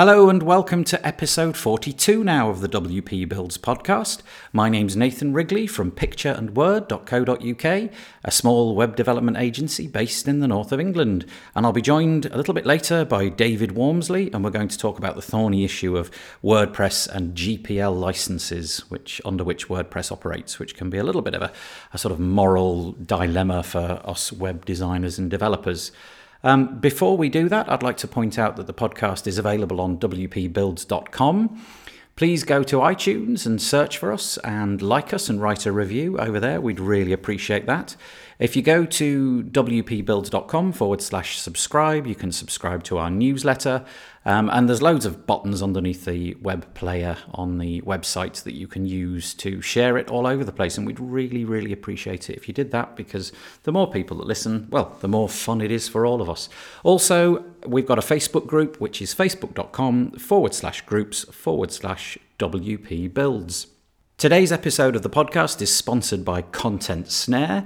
Hello and welcome to episode 42 now of the WP Builds podcast. My name's Nathan Wrigley from pictureandword.co.uk, a small web development agency based in the north of England. And I'll be joined a little bit later by David Waumsley, and we're going to talk about the thorny issue of WordPress and GPL licenses, which under which WordPress operates, which can be a little bit of a, a sort of moral dilemma for us web designers and developers. Um, before we do that, I'd like to point out that the podcast is available on wpbuilds.com. Please go to iTunes and search for us and like us and write a review over there. We'd really appreciate that. If you go to wpbuilds.com forward slash subscribe, you can subscribe to our newsletter. Um, and there's loads of buttons underneath the web player on the website that you can use to share it all over the place. And we'd really, really appreciate it if you did that because the more people that listen, well, the more fun it is for all of us. Also, we've got a Facebook group, which is facebook.com forward slash groups forward slash WP builds. Today's episode of the podcast is sponsored by Content Snare.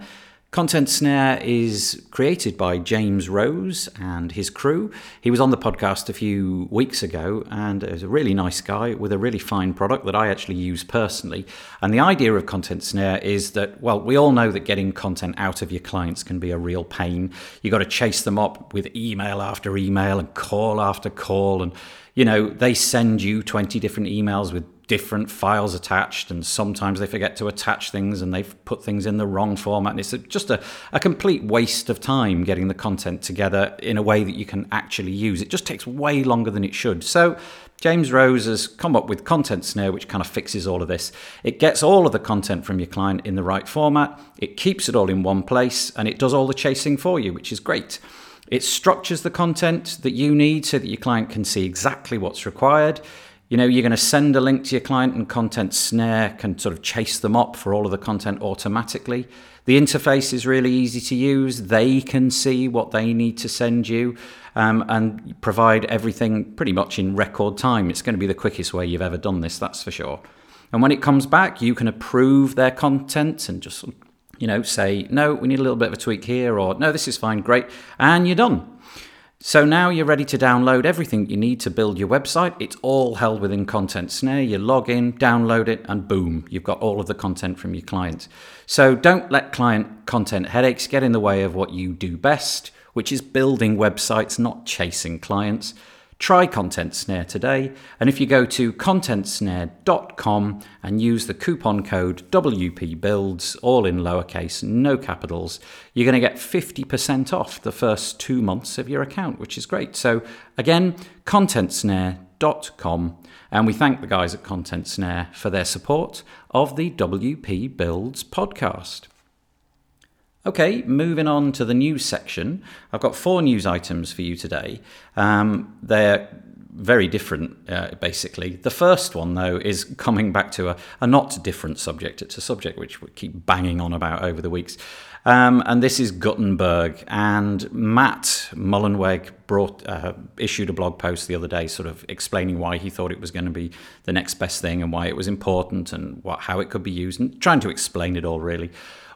Content Snare is created by James Rose and his crew. He was on the podcast a few weeks ago and is a really nice guy with a really fine product that I actually use personally. And the idea of Content Snare is that, well, we all know that getting content out of your clients can be a real pain. You've got to chase them up with email after email and call after call. And, you know, they send you 20 different emails with different files attached and sometimes they forget to attach things and they've put things in the wrong format and it's just a, a complete waste of time getting the content together in a way that you can actually use it just takes way longer than it should so James Rose has come up with Content Snare, which kind of fixes all of this. It gets all of the content from your client in the right format, it keeps it all in one place, and it does all the chasing for you, which is great. It structures the content that you need so that your client can see exactly what's required. You know, you're going to send a link to your client, and Content Snare can sort of chase them up for all of the content automatically. The interface is really easy to use. They can see what they need to send you um, and provide everything pretty much in record time. It's going to be the quickest way you've ever done this, that's for sure. And when it comes back, you can approve their content and just, you know, say, no, we need a little bit of a tweak here, or no, this is fine, great, and you're done. So now you're ready to download everything you need to build your website. It's all held within Content Snare. You log in, download it, and boom, you've got all of the content from your clients. So don't let client content headaches get in the way of what you do best, which is building websites, not chasing clients. Try Content Snare today, and if you go to contentsnare.com and use the coupon code WPBuilds, all in lowercase, no capitals, you're going to get 50% off the first two months of your account, which is great. So, again, contentsnare.com, and we thank the guys at Content Snare for their support of the WP Builds podcast. Okay, moving on to the news section. I've got four news items for you today. Um, they're very different, uh, basically. The first one, though, is coming back to a, a, not different subject. It's a subject which we keep banging on about over the weeks. Um, and this is Gutenberg. And Matt Mullenweg brought, uh, issued a blog post the other day, sort of explaining why he thought it was going to be the next best thing and why it was important and what, how it could be used, and trying to explain it all, really.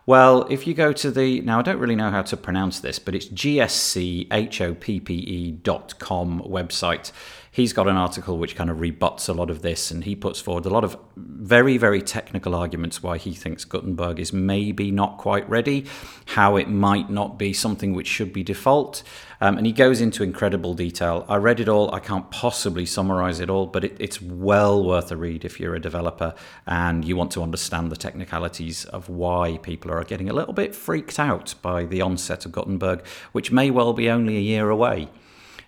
Well, if you go to the now, I don't really know how to pronounce this, but it's gschoppe.com website he's got an article which kind of rebuts a lot of this, and he puts forward a lot of very, very technical arguments why he thinks Gutenberg is maybe not quite ready, how it might not be something which should be default. Um, and he goes into incredible detail. I read it all. I can't possibly summarize it all, but it, it's well worth a read if you're a developer and you want to understand the technicalities of why people are getting a little bit freaked out by the onset of Gutenberg, which may well be only a year away.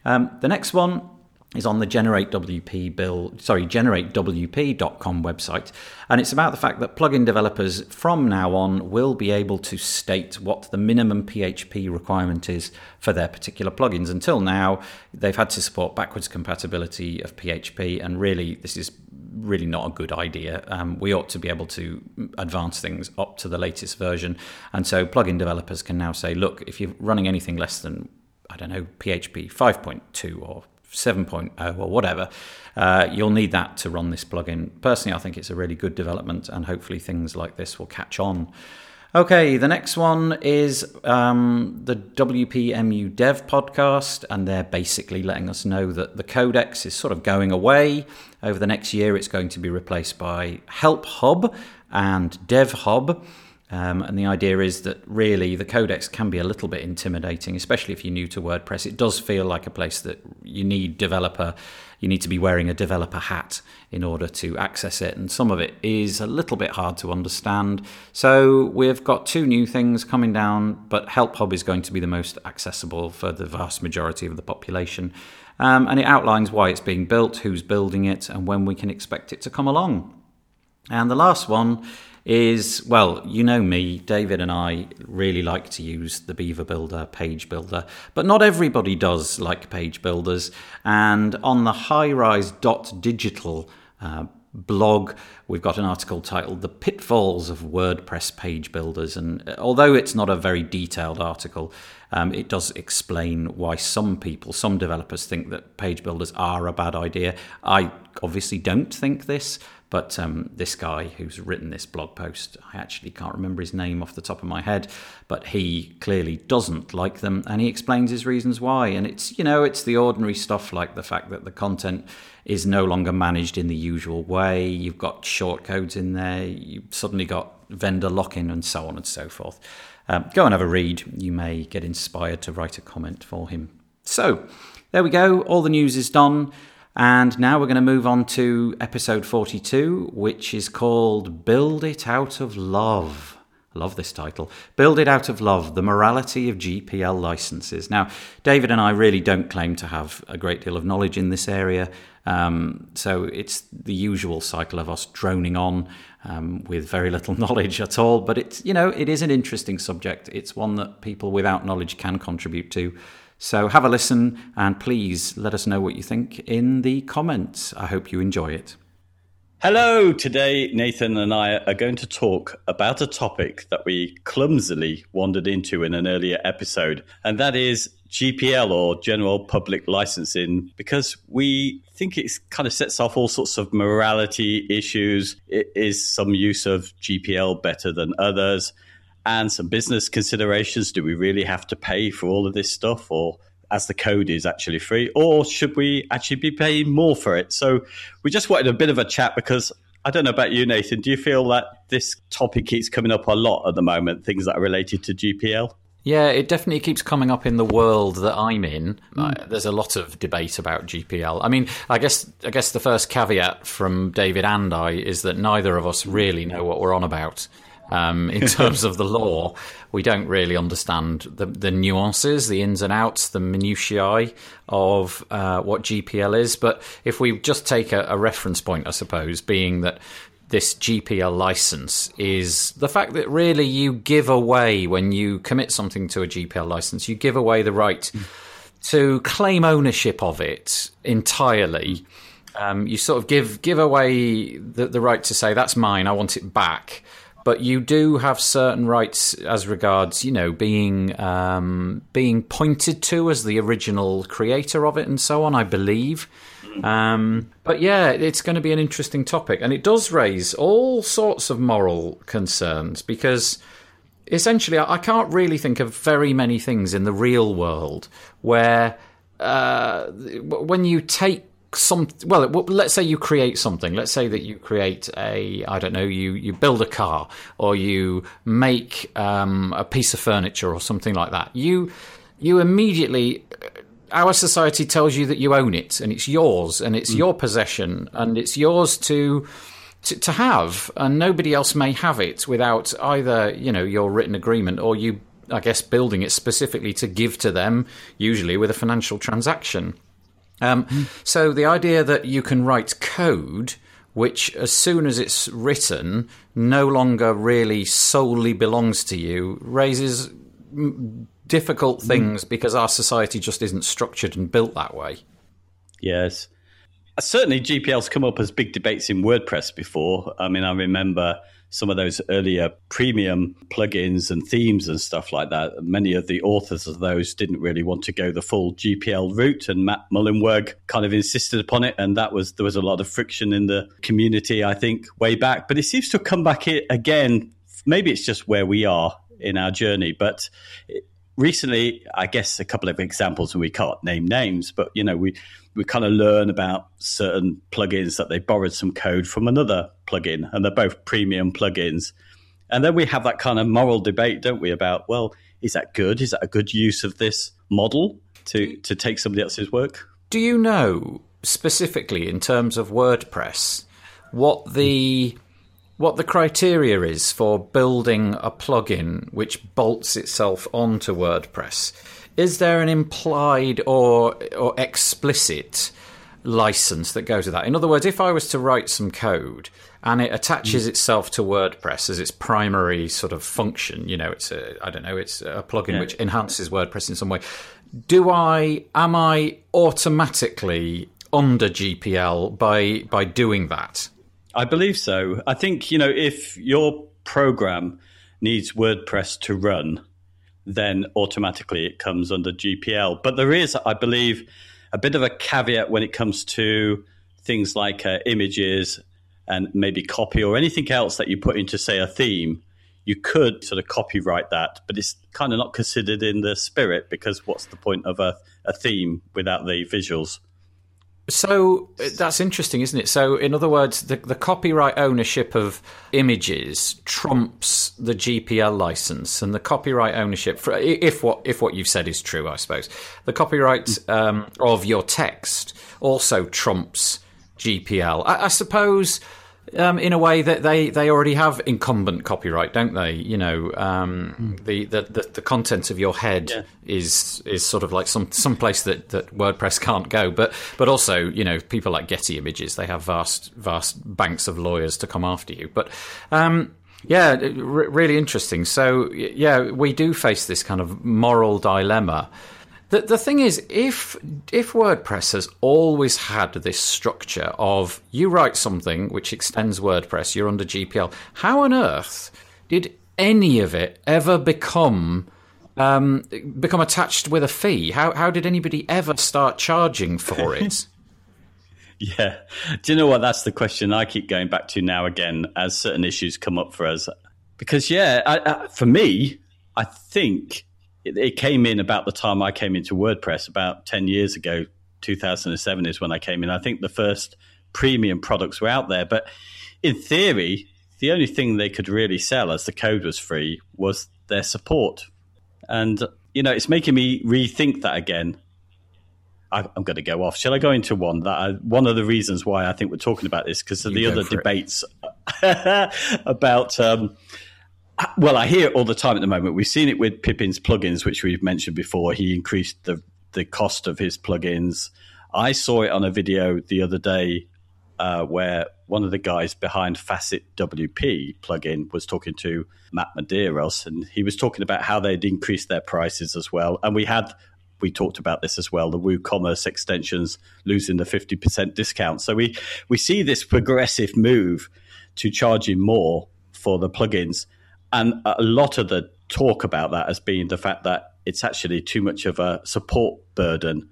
Um, the next one is on the generate WP bill, sorry, generatewp.com website. And it's about the fact that plugin developers from now on will be able to state what the minimum PHP requirement is for their particular plugins. Until now, they've had to support backwards compatibility of PHP, and really, this is really not a good idea. Um, we ought to be able to advance things up to the latest version. And so plugin developers can now say, look, if you're running anything less than, I don't know, PHP 5.2 or 7.0 or whatever, uh, you'll need that to run this plugin. Personally, I think it's a really good development, and hopefully things like this will catch on. Okay, the next one is um, the WPMU Dev podcast, and they're basically letting us know that the codex is sort of going away. Over the next year, it's going to be replaced by Help Hub and Dev Hub. Um, and the idea is that really the codex can be a little bit intimidating, especially if you're new to WordPress. It does feel like a place that you need developer, you need to be wearing a developer hat in order to access it, and some of it is a little bit hard to understand. So we've got two new things coming down, but Help Hub is going to be the most accessible for the vast majority of the population. Um, and it outlines why it's being built, who's building it, and when we can expect it to come along. And the last one is well, you know me, David and I really like to use the Beaver Builder page builder, but not everybody does like page builders. And on the highrise.digital uh, blog, we've got an article titled The Pitfalls of WordPress Page Builders. And uh, although it's not a very detailed article, um, it does explain why some people, some developers think that page builders are a bad idea. I obviously don't think this. But um, this guy who's written this blog post, I actually can't remember his name off the top of my head, but he clearly doesn't like them, and he explains his reasons why. And it's you know it's the ordinary stuff like the fact that the content is no longer managed in the usual way. You've got short codes in there. You've suddenly got vendor lock-in and so on and so forth. Um, go and have a read. You may get inspired to write a comment for him. So there we go. All the news is done. And now we're going to move on to episode 42, which is called Build It Out of Love. I love this title. Build It Out of Love The Morality of GPL Licenses. Now, David and I really don't claim to have a great deal of knowledge in this area. Um, so it's the usual cycle of us droning on um, with very little knowledge at all. But it's, you know, it is an interesting subject. It's one that people without knowledge can contribute to. So have a listen and please let us know what you think in the comments. I hope you enjoy it. Hello, today Nathan and I are going to talk about a topic that we clumsily wandered into in an earlier episode, and that is GPL or General Public Licensing, because we think it kind of sets off all sorts of morality issues. Is some use of GPL better than others? And some business considerations. Do we really have to pay for all of this stuff, or as the code is actually free, or should we actually be paying more for it? So we just wanted a bit of a chat because I don't know about you, Nathan. Do you feel that this topic keeps coming up a lot at the moment? Things that are related to GPL. Yeah, it definitely keeps coming up in the world that I'm in. Mm. Uh, there's a lot of debate about GPL. I mean, I guess I guess the first caveat from David and I is that neither of us really know what we're on about um, in terms of the law. We don't really understand the, the nuances, the ins and outs, the minutiae of uh, what GPL is. But if we just take a, a reference point, I suppose, being that this GPL license is the fact that really you give away when you commit something to a GPL license, you give away the right to claim ownership of it entirely. Um, you sort of give give away the, the right to say that's mine, I want it back but you do have certain rights as regards, you know, being um, being pointed to as the original creator of it and so on. I believe. Um, but yeah, it's going to be an interesting topic, and it does raise all sorts of moral concerns because essentially, I can't really think of very many things in the real world where uh, when you take some well let's say you create something. Let's say that you create a i don't know you you build a car or you make um, a piece of furniture or something like that. You you immediately our society tells you that you own it and it's yours and it's mm. your possession and it's yours to, to to have and nobody else may have it without either you know your written agreement or you i guess building it specifically to give to them usually with a financial transaction um, So the idea that you can write code which, as soon as it's written, no longer really solely belongs to you, raises difficult mm. things because our society just isn't structured and built that way. Yes. certainly GPL's come up as big debates in WordPress before. I mean, I remember some of those earlier premium plugins and themes and stuff like that. Many of the authors of those didn't really want to go the full GPL route, and Matt Mullenweg kind of insisted upon it, and that was there was a lot of friction in the community, I think, way back. But it seems to come back again. Maybe it's just where we are in our journey, but recently, I guess a couple of examples, and we can't name names, but you know, we we kind of learn about certain plugins that they borrowed some code from another plugin, and they're both premium plugins. And then we have that kind of moral debate, don't we, about well, is that good? Is that a good use of this model to to take somebody else's work? Do you know specifically in terms of WordPress what the what the criteria is for building a plugin which bolts itself onto WordPress. Is there an implied or or explicit license that goes with that? In other words, if I was to write some code and it attaches mm. itself to WordPress as its primary sort of function, you know, it's a I don't know, it's a plugin yeah. which enhances WordPress in some way. Do I am I automatically under GPL by by doing that? I believe so. I think, you know, if your program needs WordPress to run, then automatically it comes under GPL. But there is, I believe, a bit of a caveat when it comes to things like uh, images and maybe copy or anything else that you put into, say, a theme. You could sort of copyright that, but it's kind of not considered in the spirit because what's the point of a, a theme without the visuals? So uh, that's interesting, isn't it? So, in other words, the, the copyright ownership of images trumps the GPL license, and the copyright ownership, for, if what if what you've said is true, I suppose, the copyright um, of your text also trumps GPL. I, I suppose um, in a way that they, they already have incumbent copyright, don't they? You know, um, mm. the, the, the, the content of your head yeah. is is sort of like some some place that, that WordPress can't go. But but also, you know, people like Getty Images, they have vast vast banks of lawyers to come after you. But um, yeah, r- really interesting. So yeah, we do face this kind of moral dilemma the, the thing is, if if WordPress has always had this structure of you write something which extends WordPress, you're under GPL, how on earth did any of it ever become um, become attached with a fee? How how did anybody ever start charging for it? yeah, do you know what? That's the question I keep going back to now again as certain issues come up for us. Because yeah, I, I, for me, I think it, it, came in about the time I came into WordPress about 10 years ago. 2007 is when I came in. I think the first premium products were out there. But in theory, the only thing they could really sell as the code was free was their support. And, you know, it's making me rethink that again. I, am going to go off. Shall I go into one? That I, one of the reasons why I think we're talking about this because of you the other debates about um, well, I hear it all the time at the moment. We've seen it with Pippin's plugins, which we've mentioned before. He increased the the cost of his plugins. I saw it on a video the other day uh, where one of the guys behind Facet WP plugin was talking to Matt Medeiros, and he was talking about how they'd increased their prices as well. And we had we talked about this as well. The WooCommerce extensions losing the fifty percent discount. So we we see this progressive move to charging more for the plugins. And a lot of the talk about that has been the fact that it's actually too much of a support burden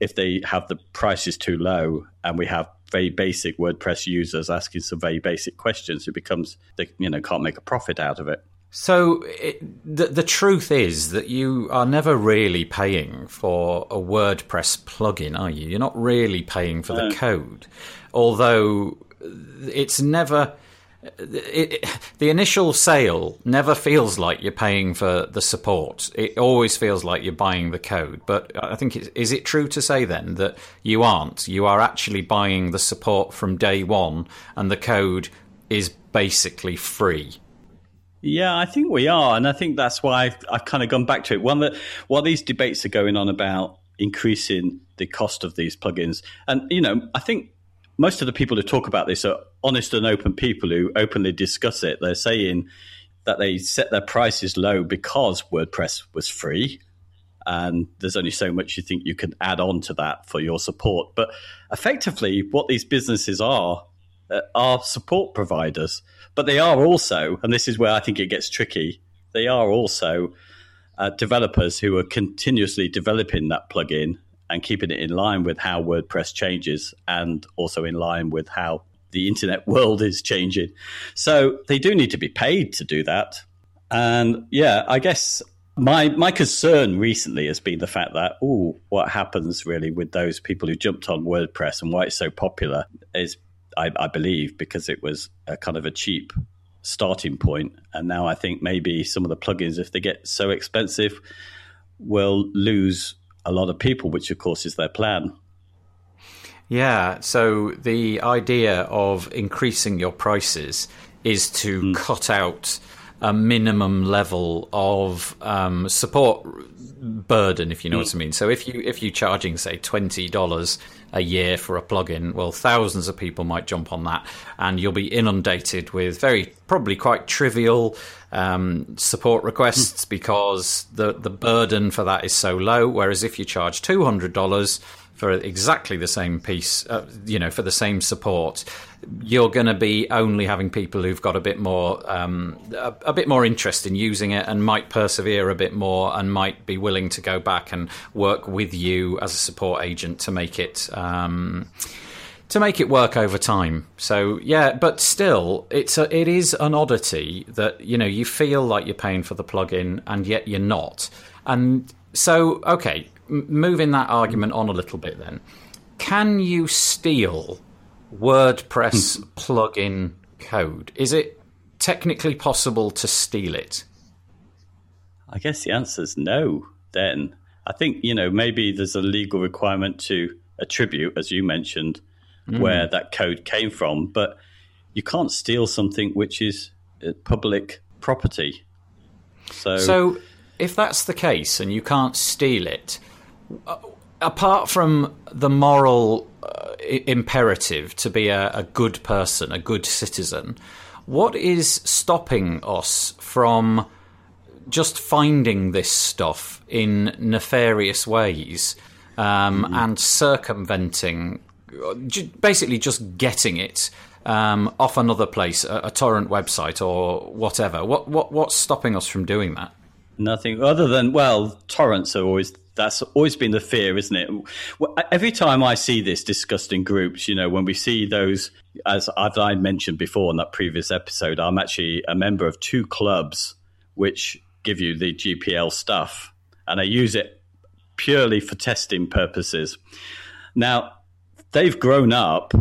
if they have the prices too low and we have very basic WordPress users asking some very basic questions. It becomes they you know can't make a profit out of it. So it, the the truth is that you are never really paying for a WordPress plugin, are you? You're not really paying for the code, although it's never it, the initial sale never feels like you're paying for the support. It always feels like you're buying the code. But I think is it true to say then that you aren't? You are actually buying the support from day one, and the code is basically free. Yeah, I think we are, and I think that's why I've, I've kind of gone back to it. One that while these debates are going on about increasing the cost of these plugins, and you know, I think most of the people who talk about this are honest and open people who openly discuss it. They're saying that they set their prices low because WordPress was free. and there's only so much you think you can add on to that for your support. But effectively, what these businesses are uh, are support providers, but they are also, and this is where I think it gets tricky. They are also uh, developers who are continuously developing that plugin and keeping it in line with how WordPress changes, and also in line with how the internet world is changing. So they do need to be paid to do that. And yeah, I guess my my concern recently has been the fact that oh, what happens really with those people who jumped on WordPress and why it's so popular is, I, I believe, because it was a kind of a cheap starting point. point, and now I think maybe some of the plugins, if they get so expensive, will lose a lot of people, which of course is their plan. Yeah, so the idea of increasing your prices is to mm. cut out a minimum level of um, support burden, if you know mm. what I mean. So if you if you're charging say twenty dollars a year for a plugin, well, thousands of people might jump on that, and you'll be inundated with very probably quite trivial um, support requests mm. because the the burden for that is so low. Whereas if you charge two hundred dollars for exactly the same piece, uh, you know, for the same support, you're going to be only having people who've got a bit more, um, a, a, bit more interest in using it and might persevere a bit more and might be willing to go back and work with you as a support agent to make it. Um, to make it work over time. So yeah, but still, it's a, it is an oddity that you know you feel like you're paying for the plugin and yet you're not. And so okay, moving that argument on a little bit then, can you steal WordPress hmm. plugin code? Is it technically possible to steal it? I guess the answer is no, then. I think, you know, maybe there's a legal requirement to attribute, as you mentioned, mm. where that code came from, but you can't steal something which is uh, public property. So, so if that's the case and you can't steal it, apart from the moral uh, imperative to be a, a, good person, a good citizen, what is stopping us from just finding this stuff in nefarious ways um, mm-hmm. and circumventing, basically just getting it? Um, off another place, a, a torrent website or whatever. What what what's stopping us from doing that? Nothing other than well, torrents are always that's always been the fear, isn't it? Every time I see this discussed in groups, you know, when we see those, as I mentioned before in that previous episode, I'm actually a member of two clubs which give you the GPL stuff, and I use it purely for testing purposes. Now, they've grown up,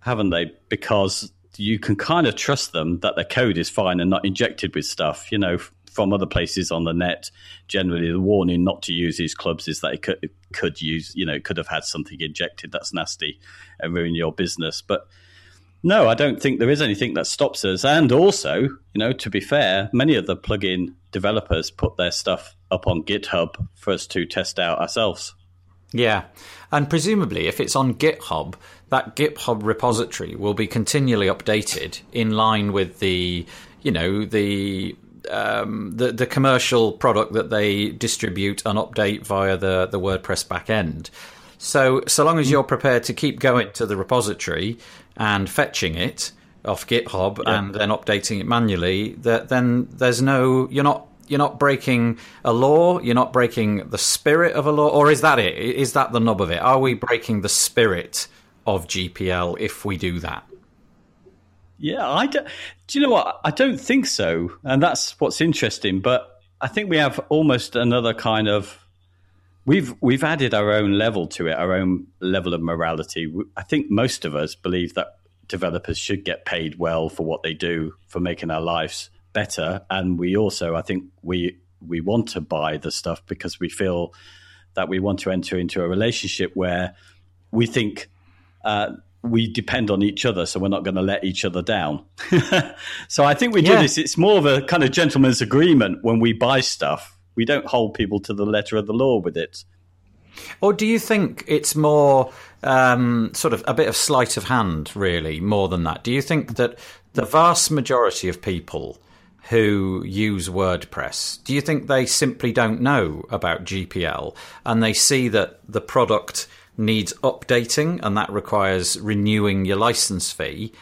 haven't they? Because you can kind of trust them that their code is fine and not injected with stuff. You know, from other places on the net, generally the warning not to use these clubs is that it could, it could use, you know, could have had something injected that's nasty and ruin your business. But no, I don't think there is anything that stops us. And also, you know, to be fair, many of the plugin developers put their stuff up on GitHub for us to test out ourselves. Yeah. And presumably, if it's on GitHub, that GitHub repository will be continually updated in line with the, you know, the um, the the commercial product that they distribute and update via the the WordPress backend. So so long as you're prepared to keep going to the repository and fetching it off GitHub yeah. and then updating it manually, that then there's no you're not you're not breaking a law, you're not breaking the spirit of a law, or is that it? Is that the nub of it? Are we breaking the spirit of GPL if we do that? Yeah, I don't, do you know what? I don't think so, and that's what's interesting. But I think we have almost another kind of we've we've added our own level to it, our own level of morality. I think most of us believe that developers should get paid well for what they do for making our lives better, and we also, I think, we we want to buy the stuff because we feel that we want to enter into a relationship where we think. Uh, we depend on each other, so we're not going to let each other down. so I think we do yeah. this. It's more of a kind of gentleman's agreement when we buy stuff. We don't hold people to the letter of the law with it. Or do you think it's more um, sort of a bit of sleight of hand, really, more than that? Do you think that the vast majority of people who use WordPress, do you think they simply don't know about GPL and they see that the product needs updating and that requires renewing your license fee?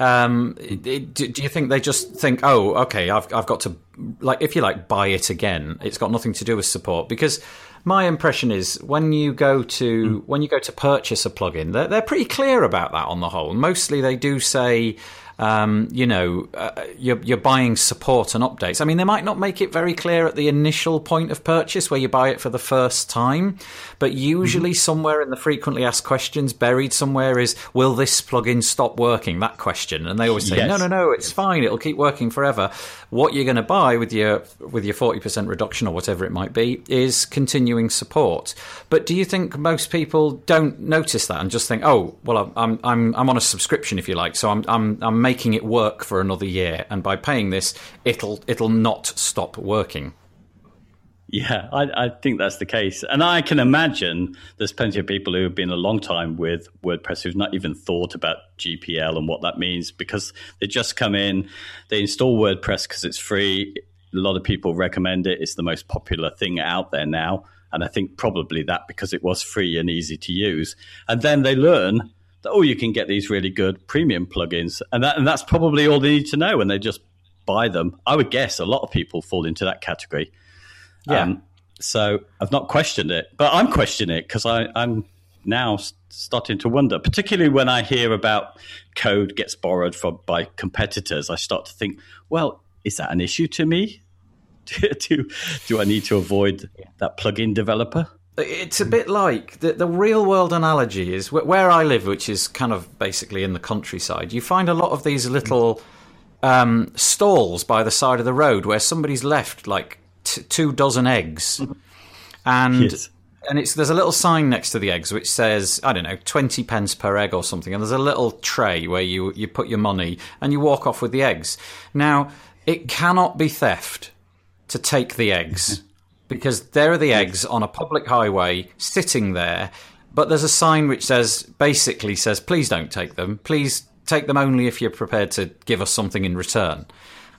Um, do, do you think they just think, oh, okay, I've I've got to like if you like buy it again? It's got nothing to do with support because my impression is when you go to mm. when you go to purchase a plugin, they're, they're pretty clear about that on the whole. Mostly, they do say um, you know, uh, you're, you're buying support and updates. I mean, they might not make it very clear at the initial point of purchase where you buy it for the first time, but usually mm-hmm. somewhere in the frequently asked questions, buried somewhere, is will this plugin stop working? That question, and they always say, yes. no, no, no, it's fine. It'll keep working forever. What you're going to buy with your with your forty percent reduction or whatever it might be is continuing support. But do you think most people don't notice that and just think, oh, well, I'm I'm I'm on a subscription if you like, so I'm I'm I'm making it work for another year, and by paying this, it'll it'll not stop working. Yeah, I, I, think that's the case. And I can imagine there's plenty of people who have been a long time with WordPress who've not even thought about GPL and what that means because they just come in, they install WordPress because it's free. A lot of people recommend it. It's the most popular thing out there now. And I think probably that because it was free and easy to use. And then they learn that, oh, you can get these really good premium plugins. And, that, and that's probably all they need to know. And they just buy them. I would guess a lot of people fall into that category. Yeah. Um, so I've not questioned it, but I'm questioning it because I'm now starting to wonder, particularly when I hear about code gets borrowed from by competitors. I start to think, well, is that an issue to me? do, do I need to avoid that plugin developer? It's a bit like the, the real world analogy is where I live, which is kind of basically in the countryside. You find a lot of these little um, stalls by the side of the road where somebody's left like t- two dozen eggs, mm-hmm. and yes. and it's there's a little sign next to the eggs which says I don't know twenty pence per egg or something, and there's a little tray where you you put your money and you walk off with the eggs. Now it cannot be theft to take the eggs mm-hmm. because there are the eggs on a public highway sitting there. But there's a sign which says basically says, please don't take them. Please take them only if you're prepared to give us something in return.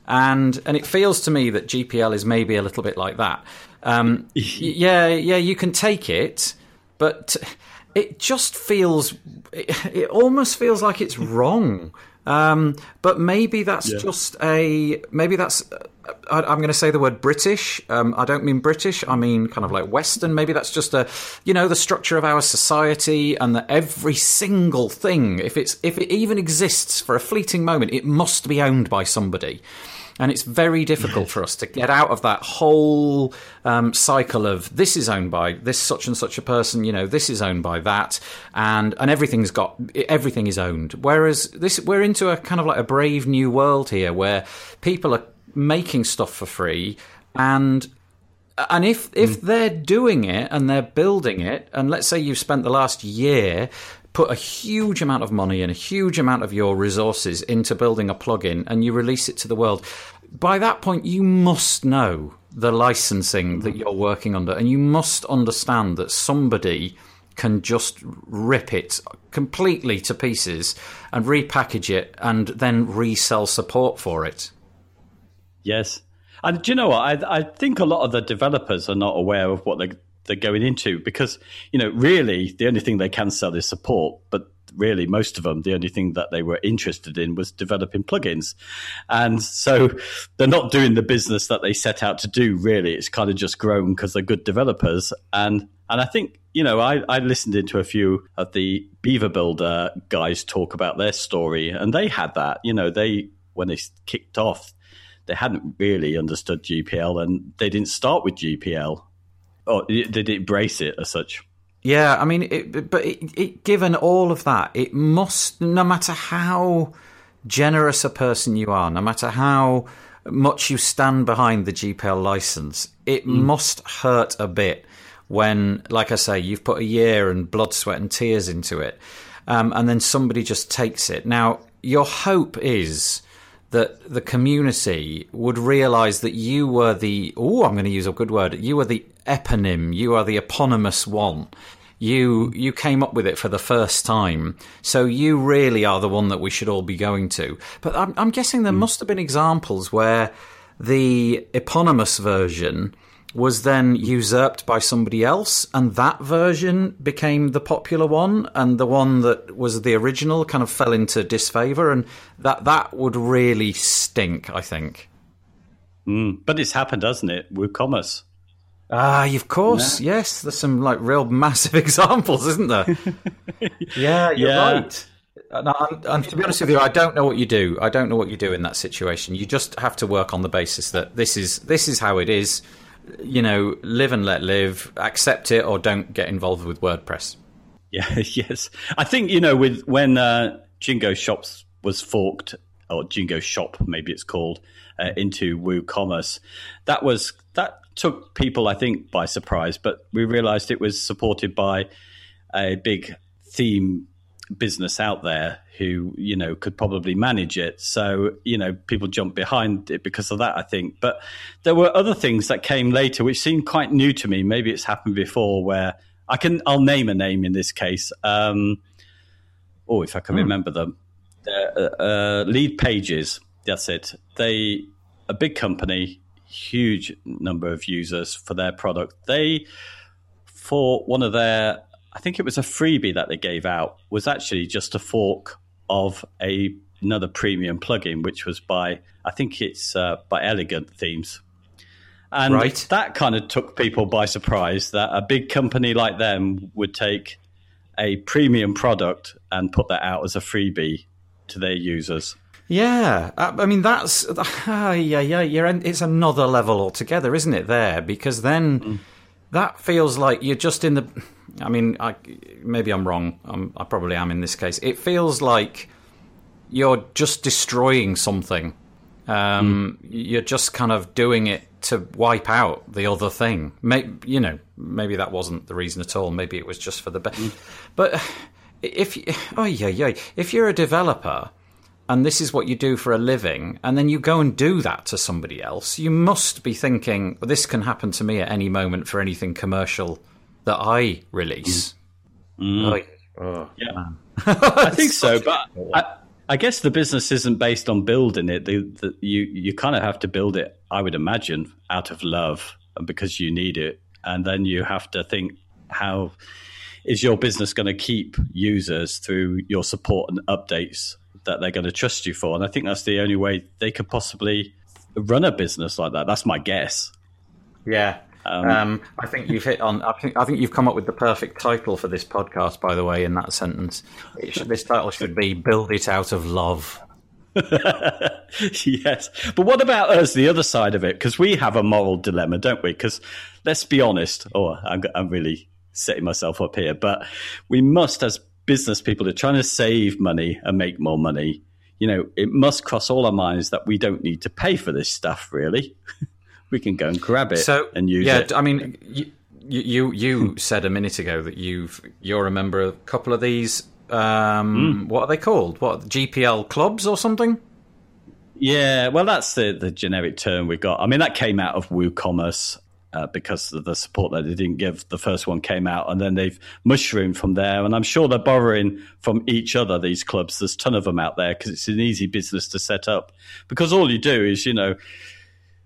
And and it feels to me that GPL is maybe a little bit like that. Um, yeah, yeah, you can take it, but it just feels it, it almost feels like it's wrong. Um, but maybe that's yeah. just a maybe that's I, am going to say the word British. Um, I don't mean British. I mean kind of like Western. Maybe that's just a, you know, the structure of our society, and that every single thing, if it's if it even exists for a fleeting moment, it must be owned by somebody. And it's very difficult for us to get out of that whole um, cycle of this is owned by this such and such a person, you know, this is owned by that, and and everything's got everything is owned. Whereas this, we're into a kind of like a brave new world here, where people are making stuff for free and and if if mm. they're doing it and they're building it and let's say you've spent the last year put a huge amount of money and a huge amount of your resources into building a plugin and you release it to the world by that point you must know the licensing that you're working under and you must understand that somebody can just rip it completely to pieces and repackage it and then resell support for it Yes. And do you know what? I, I think a lot of the developers are not aware of what they, they're going into because, you know, really the only thing they can sell is support. But really, most of them, the only thing that they were interested in was developing plugins. And so they're not doing the business that they set out to do, really. It's kind of just grown because they're good developers. And, and I think, you know, I, I listened into a few of the Beaver Builder guys talk about their story, and they had that, you know, they, when they kicked off, they hadn't really understood GPL and they didn't start with GPL or they didn't embrace it as such. Yeah, I mean, it, but it, it, given all of that, it must, no matter how generous a person you are, no matter how much you stand behind the GPL license, it mm. must hurt a bit when, like I say, you've put a year and blood, sweat, and tears into it, um, and then somebody just takes it. Now, your hope is that the community would realize that you were the oh i'm going to use a good word you were the eponym you are the eponymous one you you came up with it for the first time, so you really are the one that we should all be going to. But I'm, I'm guessing there mm. must have been examples where the eponymous version was then usurped by somebody else, and that version became the popular one, and the one that was the original kind of fell into disfavor, and that that would really stink. I think. Mm, but it's happened, hasn't it, WooCommerce? Ah, of course, yeah. yes. There's some like real massive examples, isn't there? yeah, you're yeah. right. And, and, to be honest with you, I don't know what you do. I don't know what you do in that situation. You just have to work on the basis that this is this is how it is. You know, live and let live. Accept it or don't get involved with WordPress. Yeah, yes. I think you know with when uh, Jigoshops was forked or Jigoshop, maybe it's called, uh, into WooCommerce, that was that took people, I think, by surprise. But we realised it was supported by a big theme business out there who you know could probably manage it. So you know people jumped behind it because of that i think. But there were other things that came later which seemed quite new to me. Maybe it's happened before where i can i'll name a name in this case. Um oh if i can mm. remember them. Uh, uh, Leadpages. That's it. They a big company huge number of users for their product. They, for one of their, I think it was a freebie that they gave out, was actually just a fork of a another premium plugin, which was by I think it's uh, by Elegant Themes. And right. that kind of took people by surprise that a big company like them would take a premium product and put that out as a freebie to their users. Yeah, I mean that's uh, yeah yeah you're it's another level altogether, isn't it? There because then mm. That feels like you're just in the. I mean, I, maybe I'm wrong. I'm, I probably am in this case. It feels like you're just destroying something. Um, mm. You're just kind of doing it to wipe out the other thing. Maybe, you know, maybe that wasn't the reason at all. Maybe it was just for the best. Mm. But if oh yeah yeah, if you're a developer and this is what you do for a living, and then you go and do that to somebody else, you must be thinking, well, this can happen to me at any moment for anything commercial that I release. Mm. Oh, oh, yeah. I think so, but I, I, guess the business isn't based on building it. The, the, you you kind of have to build it, I would imagine, out of love and because you need it, and then you have to think how is your business going to keep users through your support and updates that they're going to trust you for. And I think that's the only way they could possibly run a business like that. That's my guess. Yeah. Um, um, I think you've hit on. I think I think you've come up with the perfect title for this podcast. By the way, in that sentence, should, this title should be "Build It Out of Love." yes, but what about us, the other side of it? Because we have a moral dilemma, don't we? Because let's be honest. Oh, I'm, I'm really setting myself up here, but we must, as business people are trying to save money and make more money, you know, it must cross all our minds that we don't need to pay for this stuff. Really, we can go and grab it so, and use yeah, it. I mean, you you, you said a minute ago that you've you're a member of a couple of these. Um, mm. What are they called? What GPL clubs or something? Yeah, well, that's the, the generic term we got. I mean, that came out of WooCommerce uh, because of the support that they didn't give. The first one came out, and then they've mushroomed from there. And I'm sure they're borrowing from each other. These clubs, there's a ton of them out there because it's an easy business to set up. Because all you do is, you know,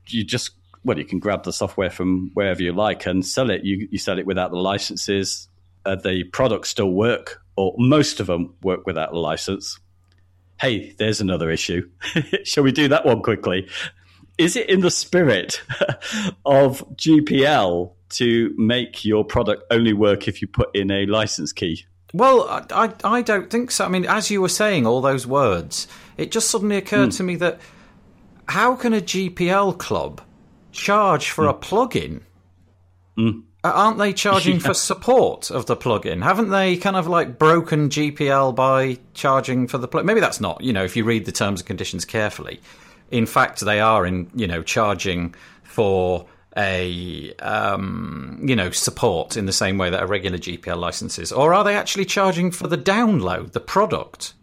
you just well, you can grab the software from wherever you like and sell it. You you sell it without the licenses. Uh, the products still work, or most of them work without a license. Hey, there's another issue. Shall we do that one quickly? Is it in the spirit of GPL to make your product only work if you put in a license key? Well, I, I don't think so. I mean, as you were saying all those words, it just suddenly occurred mm. to me that how can a GPL club charge for mm. a plugin? Mm. Aren't they charging yeah. for support of the plugin? Haven't they kind of like broken GPL by charging for the plugin? Maybe that's not, you know, if you read the terms and conditions carefully in fact, they are in you know charging for a um, you know support in the same way that a regular GPL license is, or are they actually charging for the download, the product?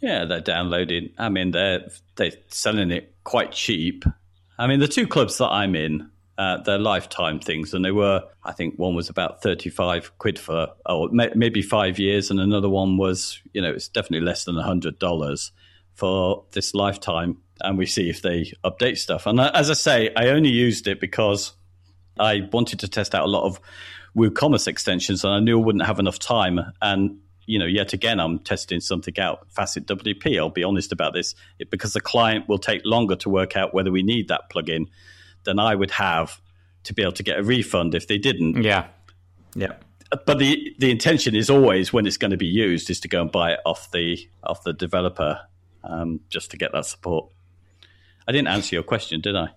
Yeah, they're downloading. I mean, they're they're selling it quite cheap. I mean, the two clubs that I'm in, uh, they're lifetime things, and they were. I think one was about thirty-five quid for, oh, maybe five years, and another one was, you know, it's definitely less than hundred dollars for this lifetime. And we see if they update stuff. And uh, as I say, I only used it because I wanted to test out a lot of WooCommerce extensions, and I knew I wouldn't have enough time. And you know, yet again, I'm testing something out. Facet WP, I'll be honest about this, it, because the client will take longer to work out whether we need that plugin than I would have to be able to get a refund if they didn't. Yeah. Yeah. But the the intention is always when it's going to be used is to go and buy it off the off the developer um, just to get that support. I didn't answer your question, did I?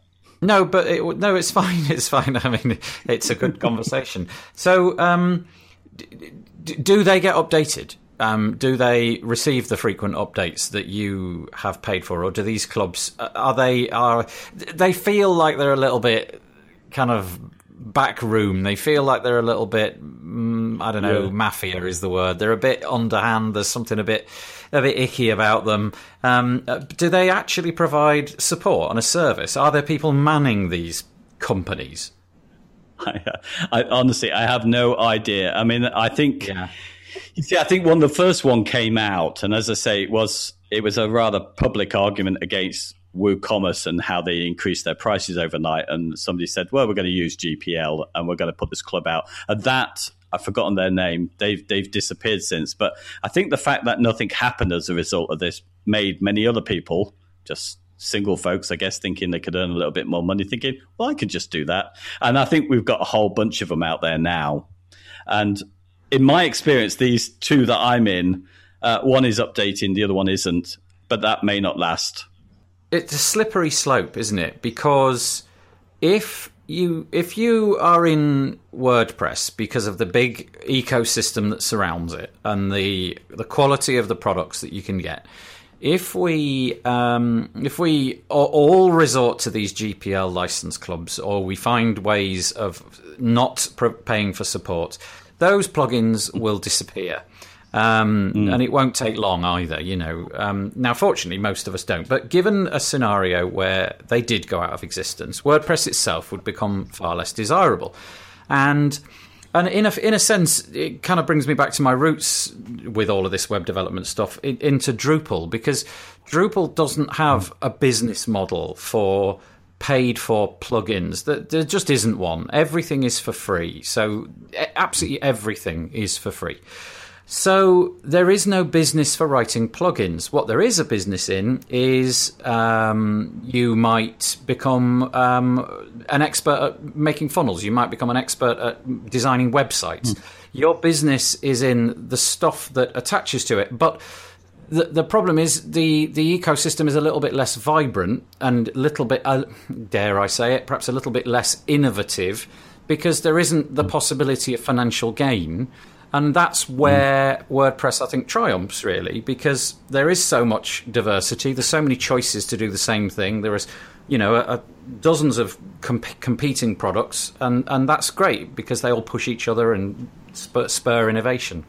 No, but it, no, it's fine. It's fine. I mean, it's a good conversation. So, um, d- do they get updated? Um, do they receive the frequent updates that you have paid for, or do these clubs uh, are they are they feel like they're a little bit kind of back room? They feel like they're a little bit mm, I don't know, yeah. mafia is the word. They're a bit underhand. There's something a bit a bit icky about them. Um, uh, do they actually provide support on a service? Are there people manning these companies? I, I honestly I have no idea. I mean, I think. Yeah you see, I think when the first one came out, and as I say, it was it was a rather public argument against WooCommerce and how they increased their prices overnight. And somebody said, "Well, we're going to use GPL and we're going to put this club out." And that I've forgotten their name. They've they've disappeared since. But I think the fact that nothing happened as a result of this made many other people just single folks, I guess, thinking they could earn a little bit more money, thinking, well, I could just do that. And I think we've got a whole bunch of them out there now. And in my experience, these two that I'm in, uh, one is updating, the other one isn't, but that may not last. It's a slippery slope, isn't it? Because if you if you are in WordPress because of the big ecosystem that surrounds it and the the quality of the products that you can get, if we um, if we all resort to these GPL license clubs or we find ways of not paying for support, those plugins will disappear. Um, mm. And it won't take long either, you know. Um, now, fortunately, most of us don't. But given a scenario where they did go out of existence, WordPress itself would become far less desirable. And and in a, in a sense, it kind of brings me back to my roots with all of this web development stuff into Drupal because Drupal doesn't have a business model for paid for plugins. There just isn't one. Everything is for free. So absolutely everything is for free. So there is no business for writing plugins. What there is a business in is um, you might become um, an expert at making funnels. You might become an expert at designing websites. Mm. Your business is in the stuff that attaches to it, but the, the problem is the, the ecosystem is a little bit less vibrant and a little bit, uh, dare I say it, perhaps a little bit less innovative because there isn't the possibility of financial gain. And that's where WordPress, I think, triumphs really, because there is so much diversity. There's so many choices to do the same thing. There is, you know, a, a dozens of comp- competing products, and, and that's great because they all push each other and spur, spur innovation.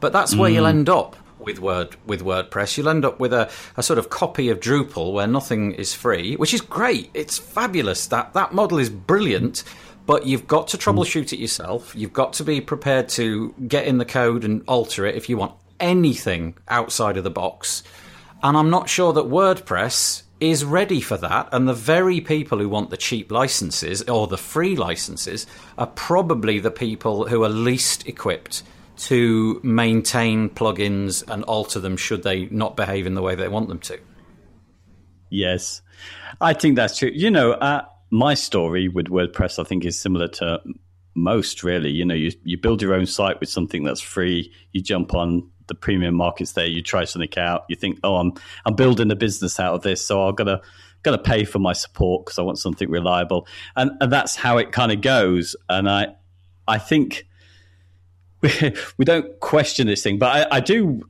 But that's where mm. you'll end up with Word with WordPress. You'll end up with a, a sort of copy of Drupal where nothing is free, which is great. It's fabulous. That that model is brilliant. But you've got to troubleshoot it yourself. You've got to be prepared to get in the code and alter it if you want anything outside of the box. And I'm not sure that WordPress is ready for that. And the very people who want the cheap licenses or the free licenses are probably the people who are least equipped to maintain plugins and alter them should they not behave in the way they want them to. Yes, I think that's true. You know, uh, my story with WordPress, I think, is similar to most. Really, you know, you you build your own site with something that's free. You jump on the premium markets there. You try something out. You think, oh, I'm I'm building a business out of this, so I'm gonna gonna pay for my support because I want something reliable, and and that's how it kind of goes. And I I think we, we don't question this thing, but I, I do.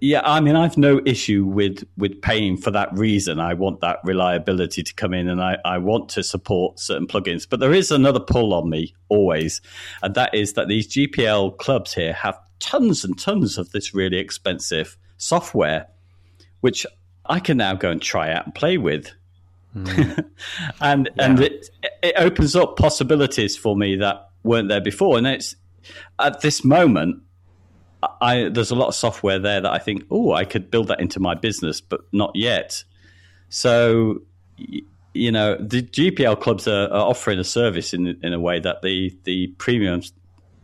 Yeah, I mean, I've no issue with with paying for that reason. I want that reliability to come in, and I, I want to support certain plugins. But there is another pull on me always, and that is that these GPL clubs here have tons and tons of this really expensive software, which I can now go and try out and play with. Mm. and yeah. and it, it opens up possibilities for me that weren't there before. And it's at this moment, I there's a lot of software there that I think, oh, I could build that into my business, but not yet. So, you know, the GPL clubs are, are offering a service in in a way that the the premium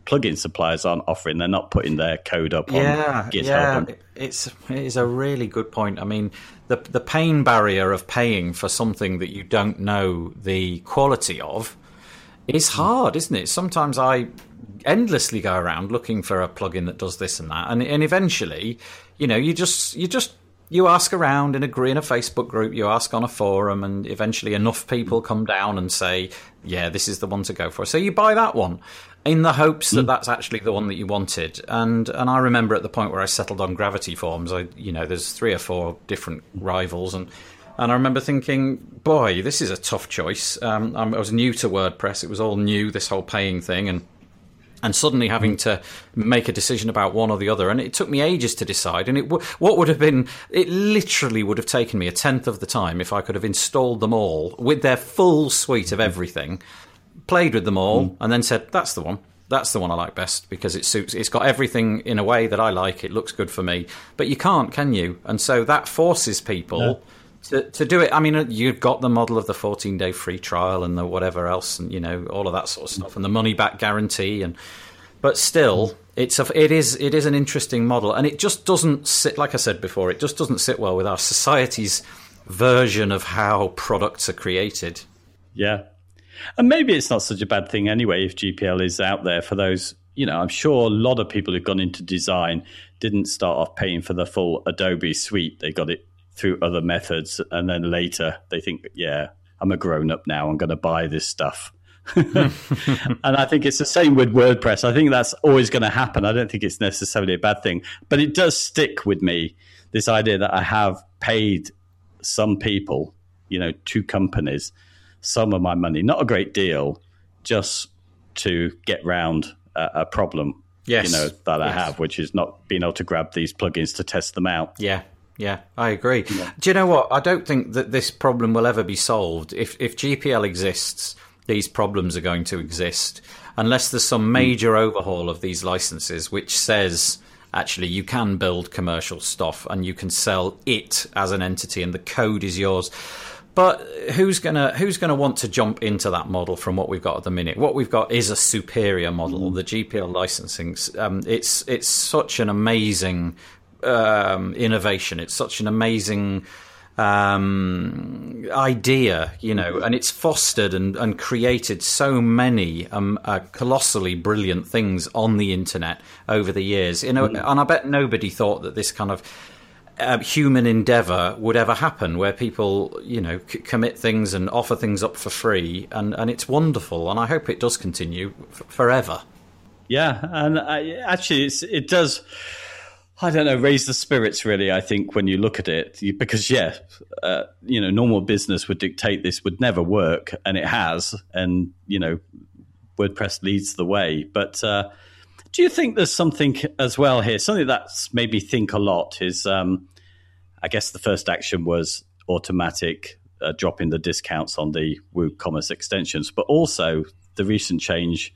plugin suppliers aren't offering. They're not putting their code up yeah, on GitHub. Yeah, and... it's it is a really good point. I mean, the the pain barrier of paying for something that you don't know the quality of is hard, isn't it? Sometimes I endlessly go around looking for a plugin that does this and that, and and eventually, you know, you just you just you ask around in a in a Facebook group, you ask on a forum, and eventually enough people come down and say, "Yeah, this is the one to go for." So you buy that one in the hopes that mm. that's actually the one that you wanted. And and I remember at the point where I settled on Gravity Forms, I you know, there's three or four different rivals, and and I remember thinking, boy, this is a tough choice. Um, I was new to WordPress; it was all new, this whole paying thing, and and suddenly having to make a decision about one or the other. And it took me ages to decide. And it what would have been, it literally would have taken me a tenth of the time if I could have installed them all with their full suite of everything, played with them all, mm. and then said, that's the one. That's the one I like best because it suits. It's got everything in a way that I like. It looks good for me, but you can't, can you? And so that forces people. To, to do it, I mean, you've got the model of the 14 day free trial and the whatever else, and you know all of that sort of stuff, and the money back guarantee, and but still, it's a, it is it is an interesting model, and it just doesn't sit like I said before. It just doesn't sit well with our society's version of how products are created. Yeah, and maybe it's not such a bad thing anyway if GPL is out there for those. You know, I'm sure a lot of people who've gone into design didn't start off paying for the full Adobe suite. They got it through other methods, and then later they think, yeah, I'm a grown up now. I'm going to buy this stuff. and I think it's the same with WordPress. I think that's always going to happen. I don't think it's necessarily a bad thing, but it does stick with me this idea that I have paid some people, you know, two companies, some of my money, not a great deal, just to get round a, a problem. Yes. You know that yes. I have, which is not being able to grab these plugins to test them out. Yeah, yeah, I agree. Yeah. Do you know what? I don't think that this problem will ever be solved. If if GPL exists, these problems are going to exist unless there's some major mm. overhaul of these licenses which says actually you can build commercial stuff and you can sell it as an entity and the code is yours. But who's gonna who's gonna want to jump into that model from what we've got at the minute? What we've got is a superior model. Mm. The GPL licensing, um, it's it's such an amazing um, innovation. It's such an amazing um, idea, you know, and it's fostered and, and created so many um, uh, colossally brilliant things on the internet over the years. You know, mm. and I bet nobody thought that this kind of uh, human endeavor would ever happen, where people, you know, c- commit things and offer things up for free, and, and it's wonderful, and I hope it does continue f- forever. Yeah, and I, actually, it does I don't know, raise the spirits really. I think when you look at it, because yeah, uh, you know, normal business would dictate this would never work, and it has, and you know, WordPress leads the way. But uh, do you think there's something as well here? Something that's made me think a lot is, um, I guess the first action was Automattic uh, dropping the discounts on the WooCommerce extensions, but also the recent change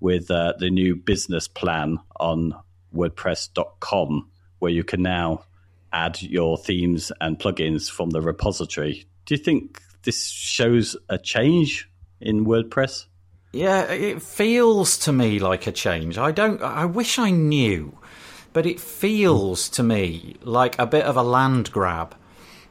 with uh, the new business plan on WordPress.com, where you can now add your themes and plugins from the repository. Do you think this shows a change in WordPress? Yeah, it feels to me like a change. I don't. I wish I knew, but it feels to me like a bit of a land grab,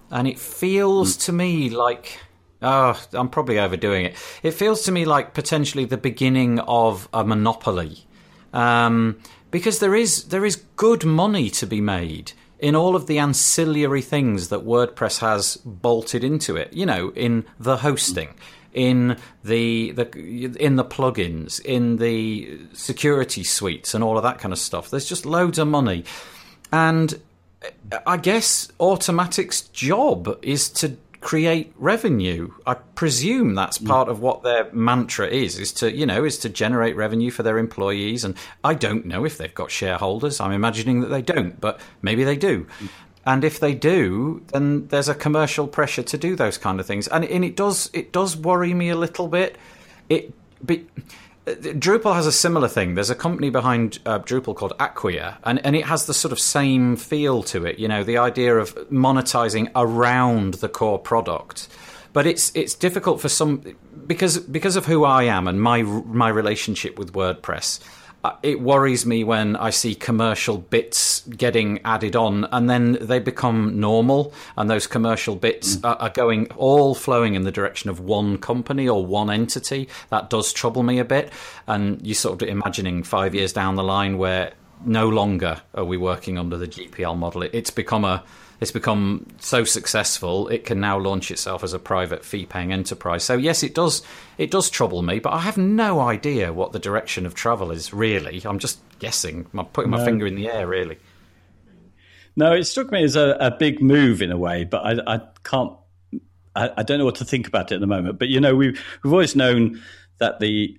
and it feels mm. to me like. Oh, I'm probably overdoing it. It feels to me like potentially the beginning of a monopoly. Um, because there is there is good money to be made in all of the ancillary things that WordPress has bolted into it. You know, in the hosting, in the the in the plugins, in the security suites, and all of that kind of stuff. There's just loads of money, and I guess Automattic's job is to create revenue. I presume that's mm. part of what their mantra is, is to, you know, is to generate revenue for their employees. And I don't know if they've got shareholders. I'm imagining that they don't, but maybe they do. and if they do, then there's a commercial pressure to do those kind of things, and and it does it does worry me a little bit. It. Be, Drupal has a similar thing. There's a company behind uh, Drupal called Acquia, and, and it has the sort of same feel to it. You know, the idea of monetizing around the core product. But it's it's difficult for some because because of who I am and my my relationship with WordPress. Uh, it worries me when I see commercial bits getting added on and then they become normal and those commercial bits mm. are, are, going all flowing in the direction of one company or one entity. That does trouble me a bit. And you sort of imagining five years down the line where no longer are we working under the GPL model. It's become a it's become so successful it can now launch itself as a private fee paying enterprise. So yes, it does it does trouble me, but I have no idea what the direction of travel is really. I'm just guessing. I'm putting my no. finger in the air really. No, it struck me as a, a big move in a way, but I, I can't I, I, don't know what to think about it at the moment. But you know, we've we've always known that the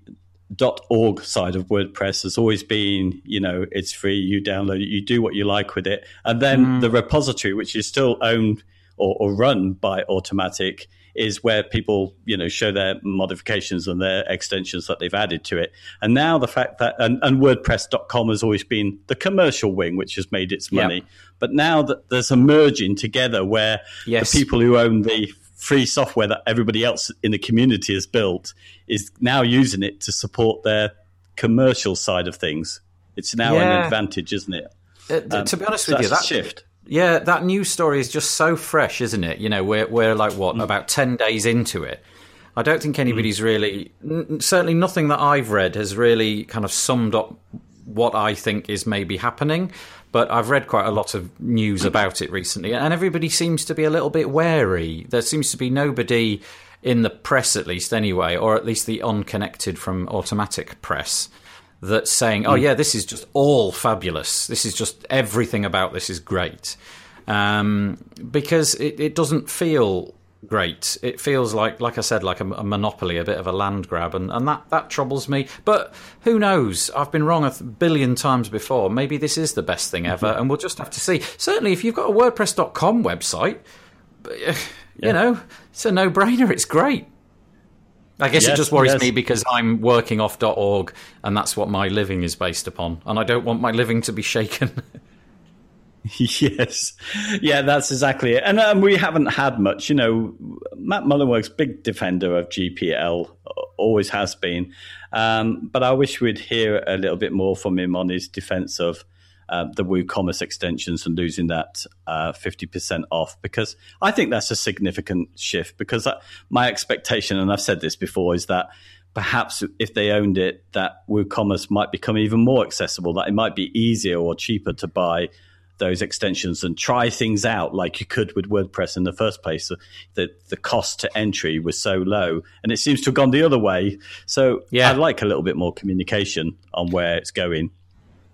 .org side of WordPress has always been, you know, it's free, you download it, you do what you like with it. And then mm. the repository, which is still owned or, or, run by Automattic, is where people, you know, show their modifications and their extensions that they've added to it. And now the fact that, and, and WordPress.com has always been the commercial wing, which has made its money. Yep. But now that there's a merging together where yes. the people who own the free software that everybody else in the community has built is now using it to support their commercial side of things. It's now yeah. an advantage, isn't it? Uh, um, to be honest so with you, that shift. Yeah, that news story is just so fresh, isn't it? You know, we're we're like what mm. about ten days into it. I don't think anybody's mm. really, n- certainly nothing that I've read has really kind of summed up what I think is maybe happening but I've read quite a lot of news about it recently, and everybody seems to be a little bit wary. There seems to be nobody in the press, at least anyway, or at least the unconnected from Automattic press, that's saying, "Oh hmm. yeah, this is just all fabulous. This is just everything about this is great," um, because it, it doesn't feel great. It feels like, like I said, like a, a, monopoly, a bit of a land grab, and, and that, that troubles me. But who knows? I've been wrong a billion times before. Maybe this is the best thing ever, mm-hmm. and we'll just have to see. Certainly, if you've got a WordPress.com website, you yeah. know, it's a no brainer. It's great. I guess yes, it just worries yes. me because I'm working off .org, and that's what my living is based upon, and I don't want my living to be shaken. yes, yeah, that's exactly it. And um, we haven't had much. You know, Matt Mullenweg's big defender of GPL, always has been. Um, but I wish we'd hear a little bit more from him on his defense of uh, the WooCommerce extensions and losing that uh, 50% off because I think that's a significant shift. Because that, my expectation, and I've said this before, is that perhaps if they owned it, that WooCommerce might become even more accessible, that it might be easier or cheaper to buy those extensions and try things out like you could with WordPress in the first place. The, the cost to entry was so low, and it seems to have gone the other way. So yeah. I'd like a little bit more communication on where it's going.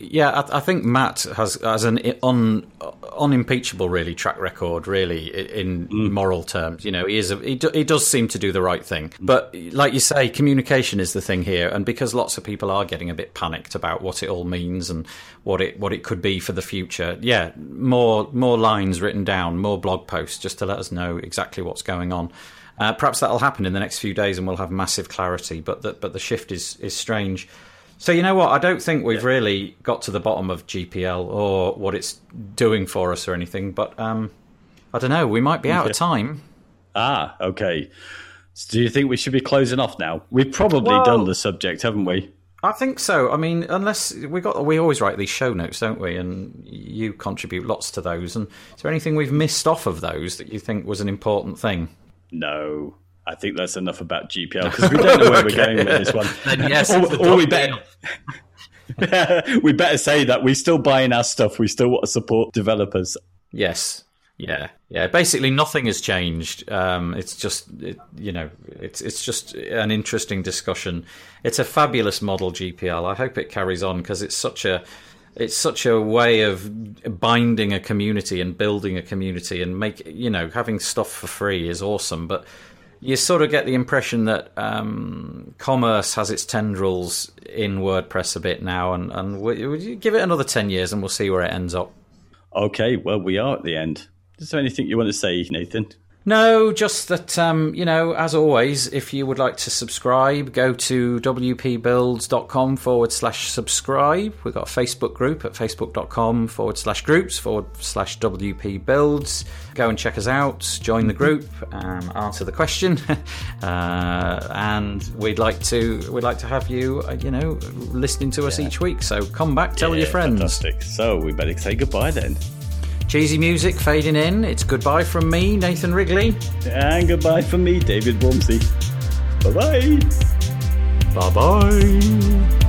Yeah, I, I, think Matt has has an un, unimpeachable really track record, really in mm. moral terms. You know, he is a, he, do, he does seem to do the right thing, but like you say, communication is the thing here, and because lots of people are getting a bit panicked about what it all means and what it what it could be for the future. Yeah, more more lines written down, more blog posts, just to let us know exactly what's going on. Uh, perhaps that'll happen in the next few days, and we'll have massive clarity. But the, but the shift is is strange. So you know what? I don't think we've yeah. really got to the bottom of GPL or what it's doing for us or anything. But um, I don't know. We might be out yeah. of time. Ah, okay. So do you think we should be closing off now? We've probably well, done the subject, haven't we? I think so. I mean, unless we got, we always write these show notes, don't we? And you contribute lots to those. And is there anything we've missed off of those that you think was an important thing? No, I think that's enough about GPL because we don't know where we're going with this one. then yes, or, or we better we better say that we're still buying our stuff. We still want to support developers. Yes. Yeah, yeah. Basically, nothing has changed. Um, it's just, it, you know, it's it's just an interesting discussion. It's a fabulous model, GPL. I hope it carries on because it's such a it's such a way of binding a community and building a community and make you know having stuff for free is awesome. But you sort of get the impression that um, commerce has its tendrils in WordPress a bit now, and, and we give it another 10 years and we'll see where it ends up. Okay, well, we are at the end. Is there anything you want to say, Nathan? No, just that, um, you know, as always, if you would like to subscribe, go to wpbuilds.com forward slash subscribe. We've got a Facebook group at facebook.com forward slash groups forward slash wpbuilds. Go and check us out, join the group, um, answer the question. uh, and we'd like to we'd like to have you, uh, you know, listening to us each week. So come back, tell Yeah, your friends. Fantastic. So we better say goodbye then. Cheesy music fading in. It's goodbye from me, Nathan Wrigley. And goodbye from me, David Waumsley. Bye bye. Bye bye.